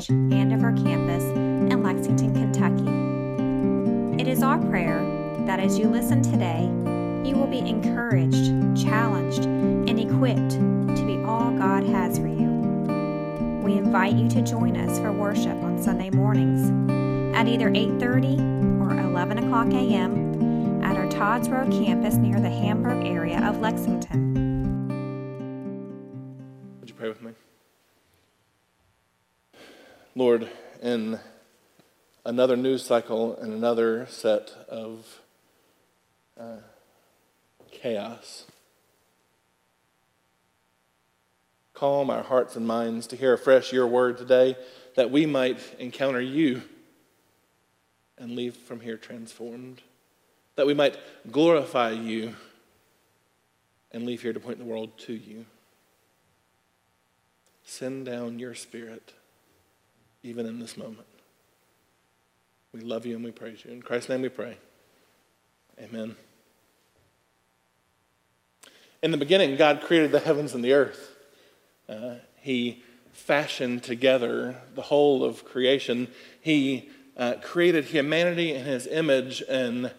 Church and of our campus in Lexington, Kentucky. It is our prayer that as you listen today, you will be encouraged, challenged, and equipped to be all God has for you. We invite you to join us for worship on Sunday mornings at either 8:30 or 11 o'clock a.m. at our Todd's Road campus near the Hamburg area of Lexington. Lord, in another news cycle and another set of uh, chaos, calm our hearts and minds to hear afresh your word today that we might encounter you and leave from here transformed, that we might glorify you and leave here to point the world to you. Send down your spirit even in this moment. We love you and we praise you. In Christ's name we pray. Amen. In the beginning, God created the heavens and the earth. Uh, he fashioned together the whole of creation. He uh, created humanity in his image and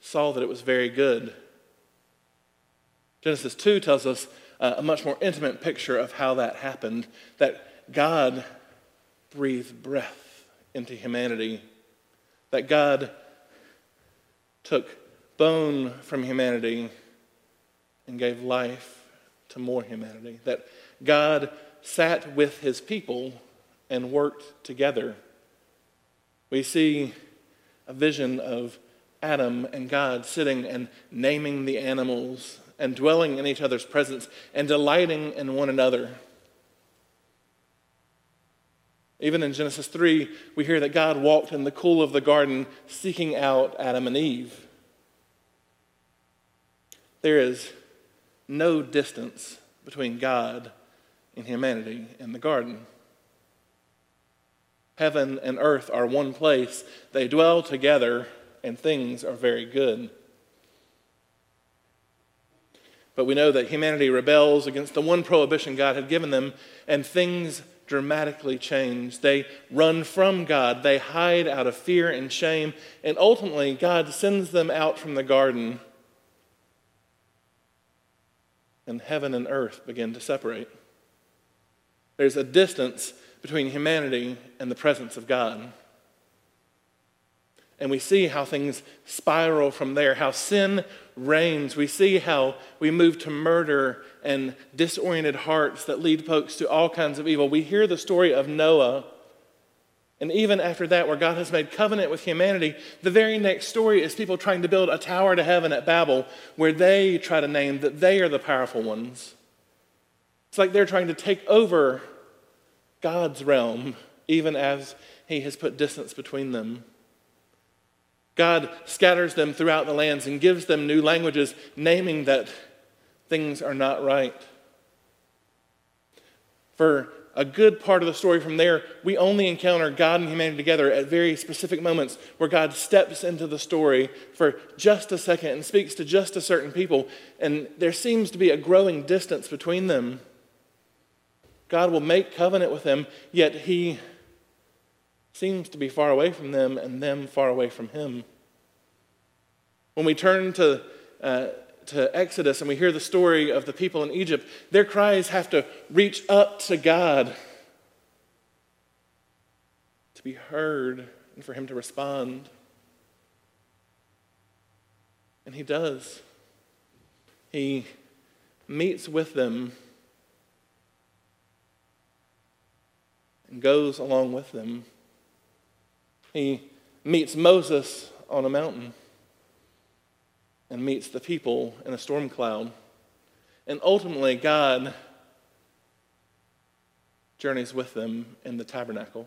saw that it was very good. Genesis 2 tells us uh, a much more intimate picture of how that happened that God breathed breath into humanity, that God took bone from humanity and gave life to more humanity, that God sat with his people and worked together. We see a vision of Adam and God sitting and naming the animals and dwelling in each other's presence and delighting in one another. Even in Genesis 3, we hear that God walked in the cool of the garden seeking out Adam and Eve. There is no distance between God and humanity in the garden. Heaven and earth are one place, they dwell together, and things are very good. But we know that humanity rebels against the one prohibition God had given them, and things dramatically change. They run from God, they hide out of fear and shame, and ultimately, God sends them out from the garden, and heaven and earth begin to separate. There's a distance between humanity and the presence of God. And we see how things spiral from there, how sin reigns. We see how we move to murder and disoriented hearts that lead folks to all kinds of evil. We hear the story of Noah. And even after that, where God has made covenant with humanity, the very next story is people trying to build a tower to heaven at Babel, where they try to name that they are the powerful ones. It's like they're trying to take over God's realm, even as He has put distance between them. God scatters them throughout the lands and gives them new languages, naming that things are not right. For a good part of the story from there, we only encounter God and humanity together at very specific moments where God steps into the story for just a second and speaks to just a certain people, and there seems to be a growing distance between them. God will make covenant with them, yet He seems to be far away from them and them far away from him. When we turn to, uh, to Exodus and we hear the story of the people in Egypt, their cries have to reach up to God to be heard and for him to respond. And he does. He meets with them and goes along with them. He meets Moses on a mountain and meets the people in a storm cloud. And ultimately, God journeys with them in the tabernacle.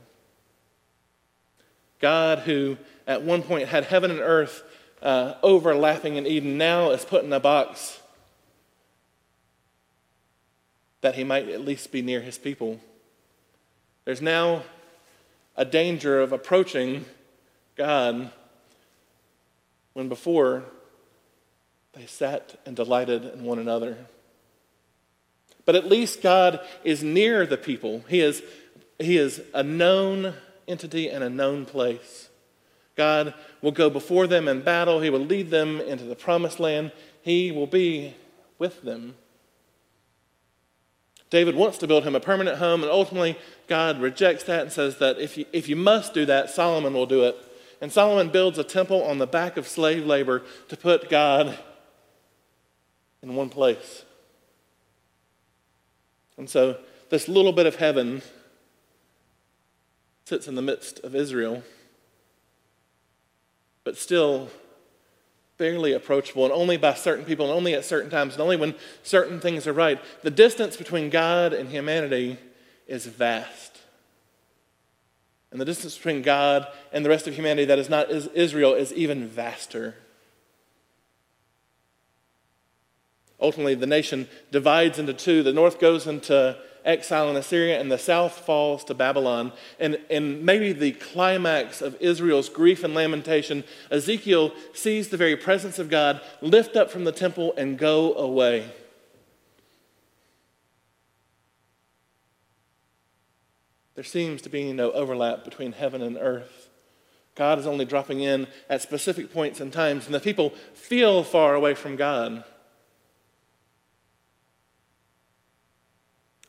God, who at one point had heaven and earth uh, overlapping in Eden, now is put in a box that he might at least be near his people. There's now a danger of approaching God when before they sat and delighted in one another. But at least God is near the people. He is He is a known entity and a known place. God will go before them in battle. He will lead them into the promised land. He will be with them. David wants to build him a permanent home, and ultimately, God rejects that and says that if you, if you must do that, Solomon will do it. And Solomon builds a temple on the back of slave labor to put God in one place. And so, this little bit of heaven sits in the midst of Israel, but still barely approachable and only by certain people and only at certain times and only when certain things are right. The distance between God and humanity is vast. And the distance between God and the rest of humanity that is not Israel is even vaster. Ultimately, the nation divides into two. The north goes into exile in Assyria, and the south falls to Babylon. And, and maybe the climax of Israel's grief and lamentation, Ezekiel sees the very presence of God lift up from the temple and go away. There seems to be no overlap between heaven and earth. God is only dropping in at specific points and times, and the people feel far away from God.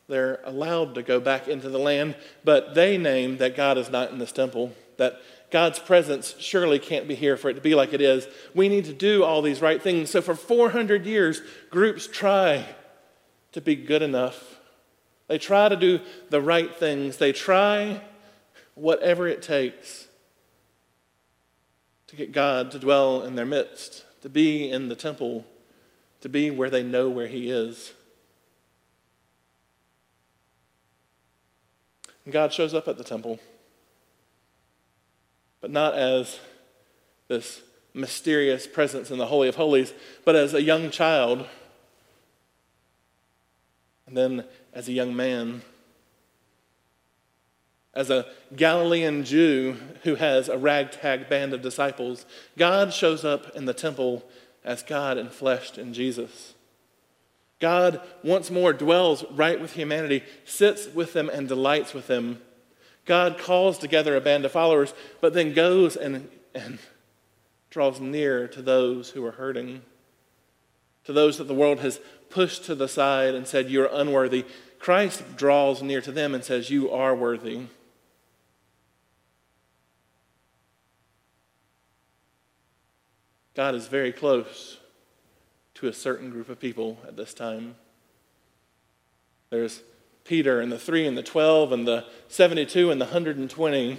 They're allowed to go back into the land, but they name that God is not in this temple, that God's presence surely can't be here for it to be like it is. We need to do all these right things. So for 400 years, groups try to be good enough. They try to do the right things. They try whatever it takes to get God to dwell in their midst, to be in the temple, to be where they know where He is. And God shows up at the temple, but not as this mysterious presence in the Holy of Holies, but as a young child, and then as a young man. As a Galilean Jew who has a ragtag band of disciples, God shows up in the temple as God enfleshed in Jesus. God once more dwells right with humanity, sits with them, and delights with them. God calls together a band of followers, but then goes and, and draws near to those who are hurting, to those that the world has pushed to the side and said, You're unworthy. Christ draws near to them and says, You are worthy. God is very close to a certain group of people at this time. There's Peter and the 3 and the 12 and the 72 and the 120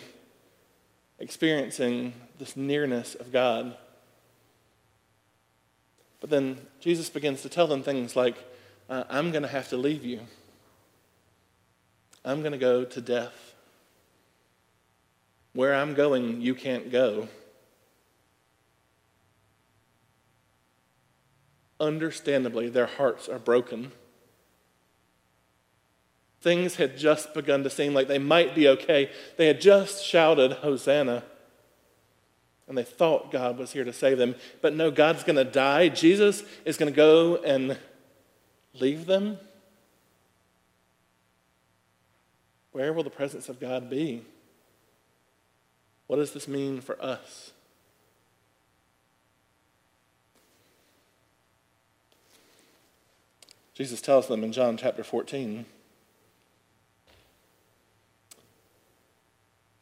experiencing this nearness of God. But then Jesus begins to tell them things like, uh, I'm going to have to leave you. I'm going to go to death. Where I'm going, you can't go. Understandably, their hearts are broken. Things had just begun to seem like they might be okay. They had just shouted, Hosanna. And they thought God was here to save them. But no, God's going to die. Jesus is going to go and leave them. Where will the presence of God be? What does this mean for us? Jesus tells them in John chapter 14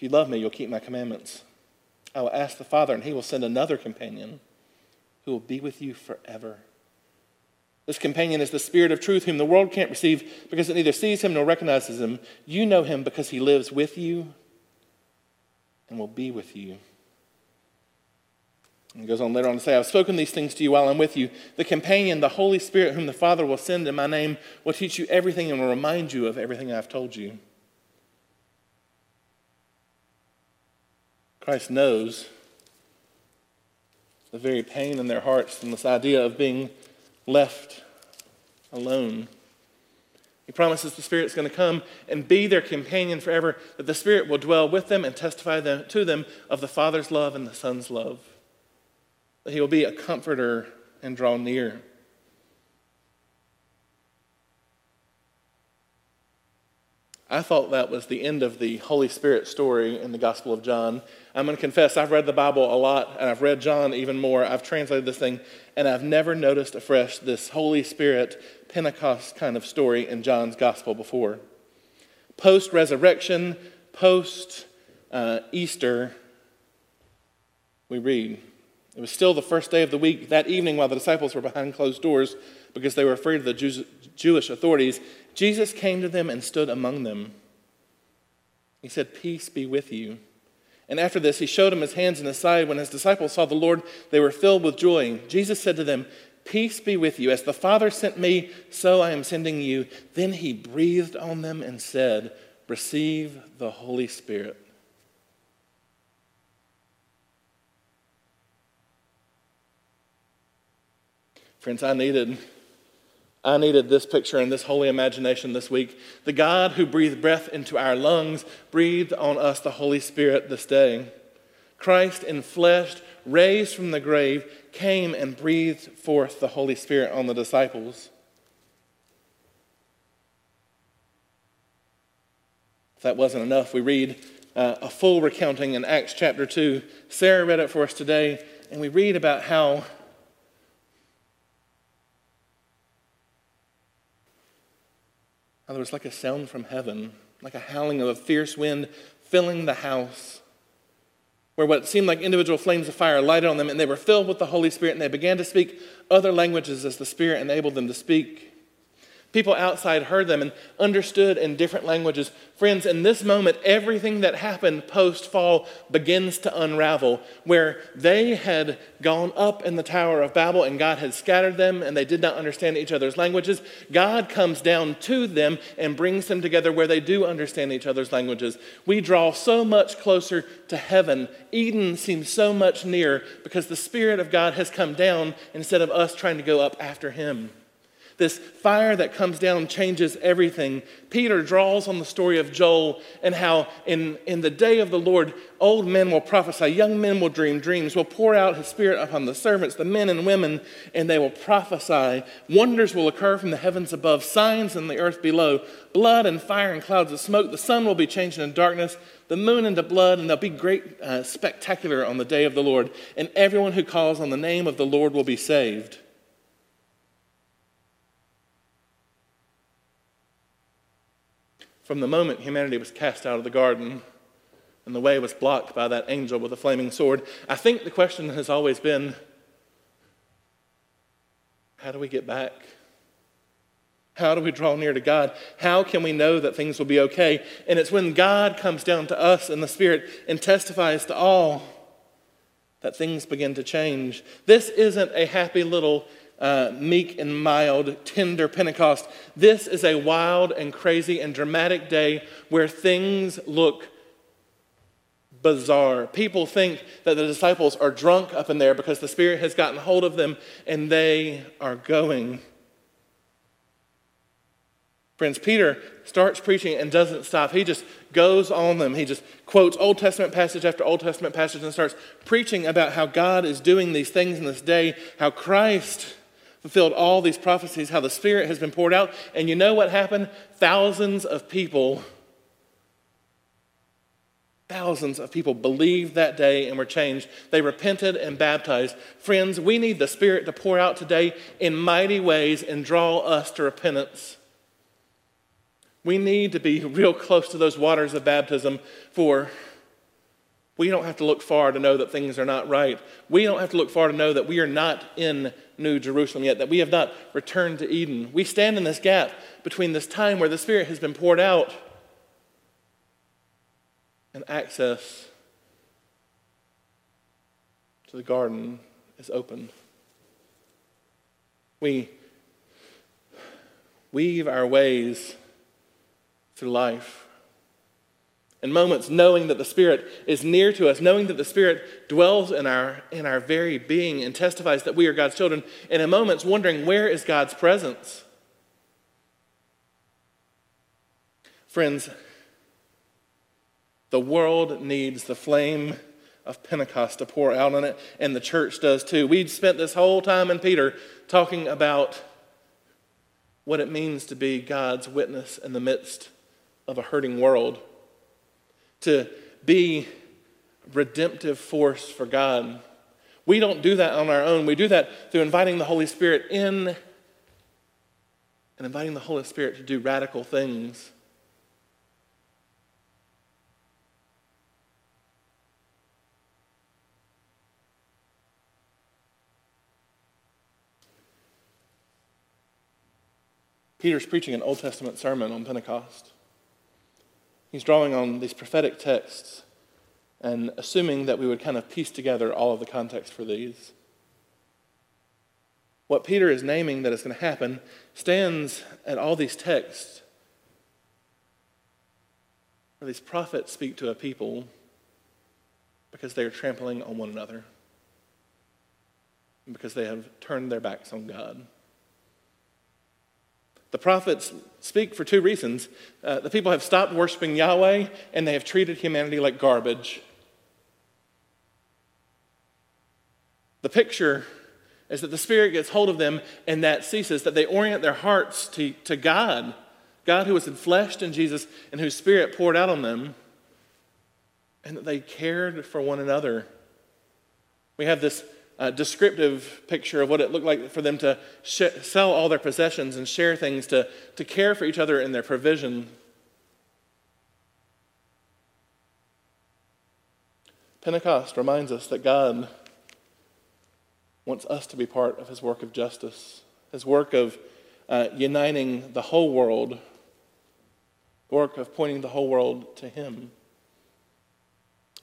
If you love me, you'll keep my commandments. I will ask the Father, and he will send another companion who will be with you forever. This companion is the Spirit of truth, whom the world can't receive because it neither sees him nor recognizes him. You know him because he lives with you and will be with you. And he goes on later on to say, I've spoken these things to you while I'm with you. The companion, the Holy Spirit, whom the Father will send in my name, will teach you everything and will remind you of everything I've told you. Christ knows the very pain in their hearts and this idea of being left alone. He promises the Spirit's going to come and be their companion forever, that the Spirit will dwell with them and testify them, to them of the Father's love and the Son's love that he will be a comforter and draw near. I thought that was the end of the Holy Spirit story in the Gospel of John. I'm going to confess, I've read the Bible a lot, and I've read John even more. I've translated this thing, and I've never noticed afresh this Holy Spirit Pentecost kind of story in John's Gospel before. Post resurrection, post uh, Easter, we read. It was still the first day of the week that evening while the disciples were behind closed doors because they were afraid of the Jews, Jewish authorities. Jesus came to them and stood among them. He said, Peace be with you. And after this, he showed him his hands and his side. When his disciples saw the Lord, they were filled with joy. Jesus said to them, Peace be with you. As the Father sent me, so I am sending you. Then he breathed on them and said, Receive the Holy Spirit. Friends, I needed I needed this picture and this holy imagination this week. The God who breathed breath into our lungs breathed on us the Holy Spirit this day. Christ, in flesh, raised from the grave, came and breathed forth the Holy Spirit on the disciples. If that wasn't enough, we read uh, a full recounting in Acts chapter 2. Sarah read it for us today, and we read about how there was like a sound from heaven, like a howling of a fierce wind filling the house, where what seemed like individual flames of fire lighted on them, and they were filled with the Holy Spirit, and they began to speak other languages as the Spirit enabled them to speak. People outside heard them and understood in different languages. Friends, in this moment, everything that happened post fall begins to unravel. Where they had gone up in the Tower of Babel and God had scattered them and they did not understand each other's languages, God comes down to them and brings them together where they do understand each other's languages. We draw so much closer to heaven. Eden seems so much nearer because the Spirit of God has come down instead of us trying to go up after Him. This fire that comes down changes everything. Peter draws on the story of Joel and how in, in the day of the Lord, old men will prophesy, young men will dream dreams, will pour out his spirit upon the servants, the men and women, and they will prophesy. Wonders will occur from the heavens above, signs in the earth below, blood and fire and clouds of smoke. The sun will be changed into darkness, the moon into blood, and there'll be great uh, spectacular on the day of the Lord. And everyone who calls on the name of the Lord will be saved. From the moment humanity was cast out of the garden and the way was blocked by that angel with a flaming sword, I think the question has always been how do we get back? How do we draw near to God? How can we know that things will be okay? And it's when God comes down to us in the Spirit and testifies to all that things begin to change. This isn't a happy little uh, meek and mild, tender Pentecost. This is a wild and crazy and dramatic day where things look bizarre. People think that the disciples are drunk up in there because the Spirit has gotten hold of them and they are going. Friends, Peter starts preaching and doesn't stop. He just goes on them. He just quotes Old Testament passage after Old Testament passage and starts preaching about how God is doing these things in this day, how Christ fulfilled all these prophecies, how the Spirit has been poured out. And you know what happened? Thousands of people, thousands of people believed that day and were changed. They repented and baptized. Friends, we need the Spirit to pour out today in mighty ways and draw us to repentance. We need to be real close to those waters of baptism for we don't have to look far to know that things are not right. We don't have to look far to know that we are not in New Jerusalem yet, that we have not returned to Eden. We stand in this gap between this time where the Spirit has been poured out and access to the garden is open. We weave our ways through life in moments knowing that the Spirit is near to us, knowing that the Spirit dwells in our, in our very being and testifies that we are God's children, and in moments wondering where is God's presence. Friends, the world needs the flame of Pentecost to pour out on it, and the church does too. We've spent this whole time in Peter talking about what it means to be God's witness in the midst of a hurting world, to be redemptive force for God. We don't do that on our own. We do that through inviting the Holy Spirit in and inviting the Holy Spirit to do radical things. Peter's preaching an Old Testament sermon on Pentecost. He's drawing on these prophetic texts and assuming that we would kind of piece together all of the context for these. What Peter is naming that is going to happen stands at all these texts where these prophets speak to a people because they are trampling on one another and because they have turned their backs on God. The prophets speak for two reasons. Uh, the people have stopped worshiping Yahweh and they have treated humanity like garbage. The picture is that the Spirit gets hold of them and that ceases, that they orient their hearts to, to God, God who was enfleshed in Jesus and whose Spirit poured out on them, and that they cared for one another. We have this uh, descriptive picture of what it looked like for them to sh- sell all their possessions and share things, to, to care for each other in their provision. Pentecost reminds us that God wants us to be part of his work of justice, his work of uh, uniting the whole world, work of pointing the whole world to him.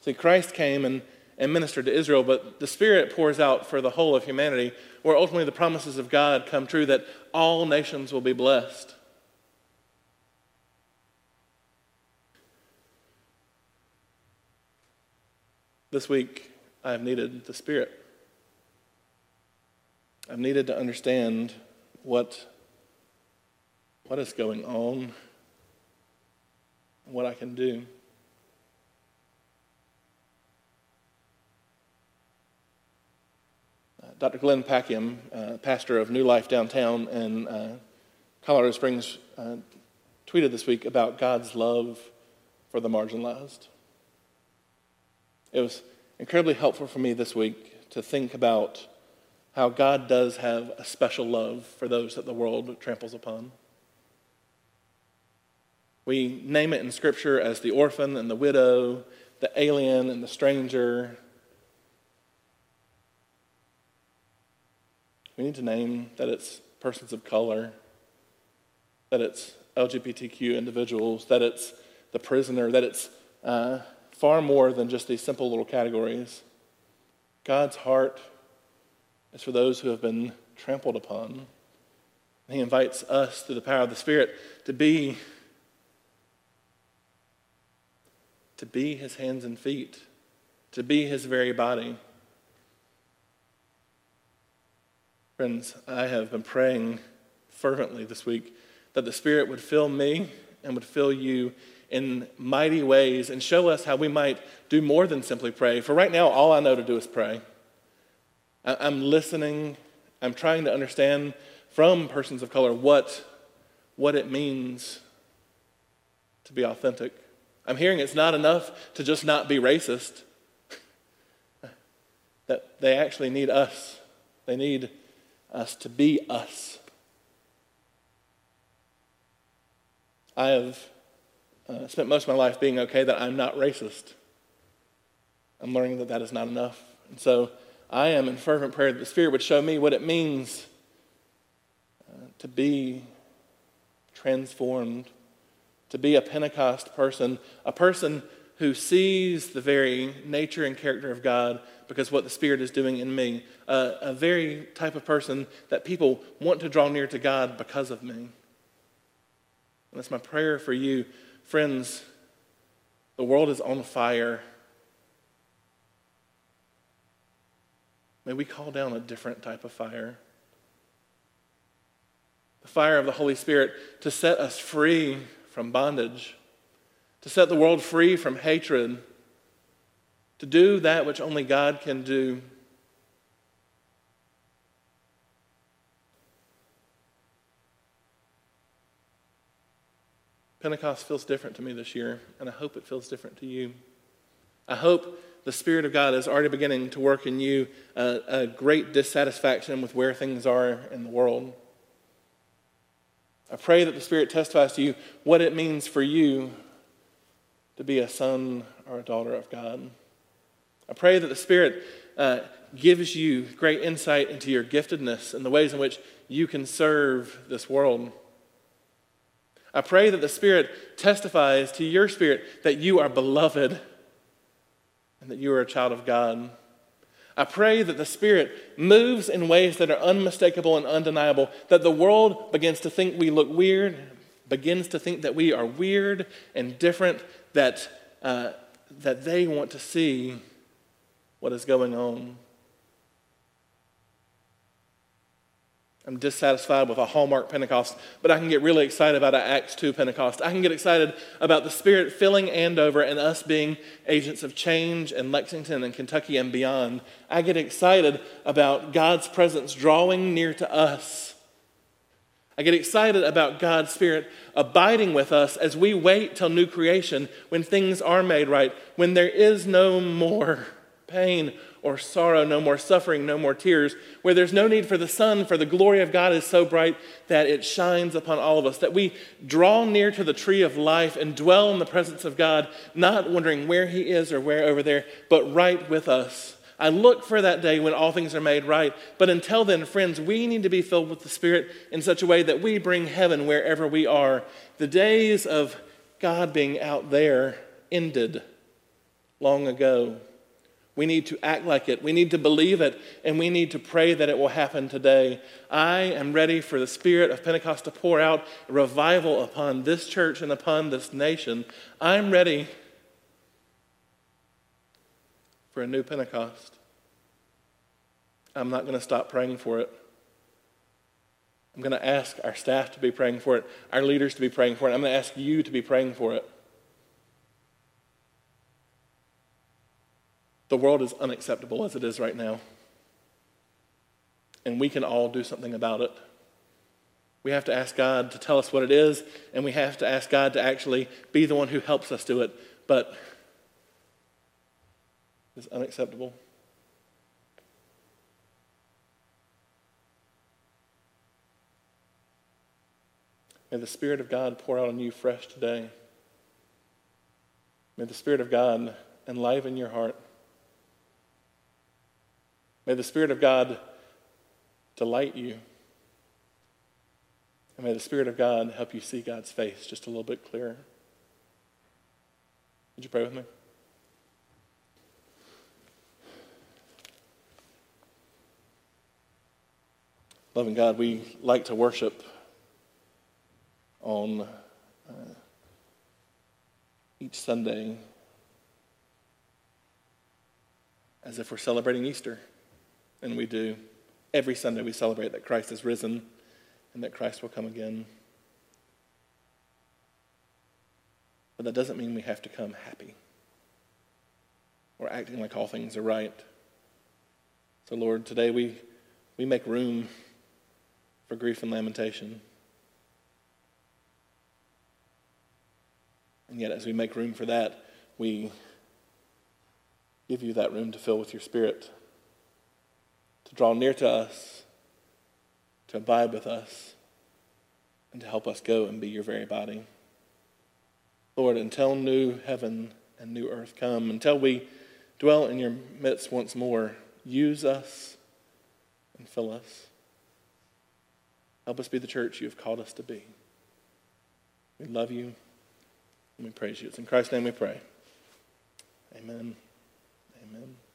See, Christ came and and ministered to Israel, but the Spirit pours out for the whole of humanity, where ultimately the promises of God come true that all nations will be blessed. This week, I have needed the Spirit. I've needed to understand what, what is going on, what I can do. Dr. Glenn Packiam, uh, pastor of New Life downtown in uh, Colorado Springs, uh, tweeted this week about God's love for the marginalized. It was incredibly helpful for me this week to think about how God does have a special love for those that the world tramples upon. We name it in Scripture as the orphan and the widow, the alien and the stranger, We need to name that it's persons of color, that it's LGBTQ individuals, that it's the prisoner, that it's uh, far more than just these simple little categories. God's heart is for those who have been trampled upon. He invites us through the power of the Spirit to be to be his hands and feet, to be his very body. Friends, I have been praying fervently this week that the Spirit would fill me and would fill you in mighty ways and show us how we might do more than simply pray. For right now, all I know to do is pray. I'm listening, I'm trying to understand from persons of color what, what it means to be authentic. I'm hearing it's not enough to just not be racist, that they actually need us. They need us to be us. I have uh, spent most of my life being okay that I'm not racist. I'm learning that that is not enough. And so I am in fervent prayer that the Spirit would show me what it means uh, to be transformed, to be a Pentecost person, a person who sees the very nature and character of God because what the Spirit is doing in me. Uh, a very type of person that people want to draw near to God because of me. And that's my prayer for you. Friends, the world is on fire. May we call down a different type of fire. The fire of the Holy Spirit to set us free from bondage to set the world free from hatred, to do that which only God can do. Pentecost feels different to me this year, and I hope it feels different to you. I hope the Spirit of God is already beginning to work in you a, a great dissatisfaction with where things are in the world. I pray that the Spirit testifies to you what it means for you to be a son or a daughter of God. I pray that the Spirit uh, gives you great insight into your giftedness and the ways in which you can serve this world. I pray that the Spirit testifies to your spirit that you are beloved and that you are a child of God. I pray that the Spirit moves in ways that are unmistakable and undeniable, that the world begins to think we look weird, begins to think that we are weird and different, that, uh, that they want to see what is going on. I'm dissatisfied with a Hallmark Pentecost, but I can get really excited about an Acts 2 Pentecost. I can get excited about the Spirit filling Andover and us being agents of change in Lexington and Kentucky and beyond. I get excited about God's presence drawing near to us. I get excited about God's Spirit abiding with us as we wait till new creation when things are made right, when there is no more pain or sorrow, no more suffering, no more tears, where there's no need for the sun, for the glory of God is so bright that it shines upon all of us, that we draw near to the tree of life and dwell in the presence of God, not wondering where He is or where over there, but right with us. I look for that day when all things are made right. But until then, friends, we need to be filled with the Spirit in such a way that we bring heaven wherever we are. The days of God being out there ended long ago. We need to act like it. We need to believe it. And we need to pray that it will happen today. I am ready for the Spirit of Pentecost to pour out revival upon this church and upon this nation. I'm ready for a new Pentecost. I'm not going to stop praying for it. I'm going to ask our staff to be praying for it, our leaders to be praying for it. I'm going to ask you to be praying for it. The world is unacceptable as it is right now. And we can all do something about it. We have to ask God to tell us what it is, and we have to ask God to actually be the one who helps us do it. But it's unacceptable. May the Spirit of God pour out on you fresh today. May the Spirit of God enliven your heart. May the Spirit of God delight you. And may the Spirit of God help you see God's face just a little bit clearer. Would you pray with me? Loving God, we like to worship on uh, each Sunday as if we're celebrating Easter. And we do. Every Sunday we celebrate that Christ is risen and that Christ will come again. But that doesn't mean we have to come happy or acting like all things are right. So, Lord, today we, we make room for grief and lamentation. And yet, as we make room for that, we give you that room to fill with your Spirit to draw near to us, to abide with us, and to help us go and be your very body. Lord, until new heaven and new earth come, until we dwell in your midst once more, use us and fill us. Help us be the church you have called us to be. We love you and we praise you. It's in Christ's name we pray. Amen. Amen.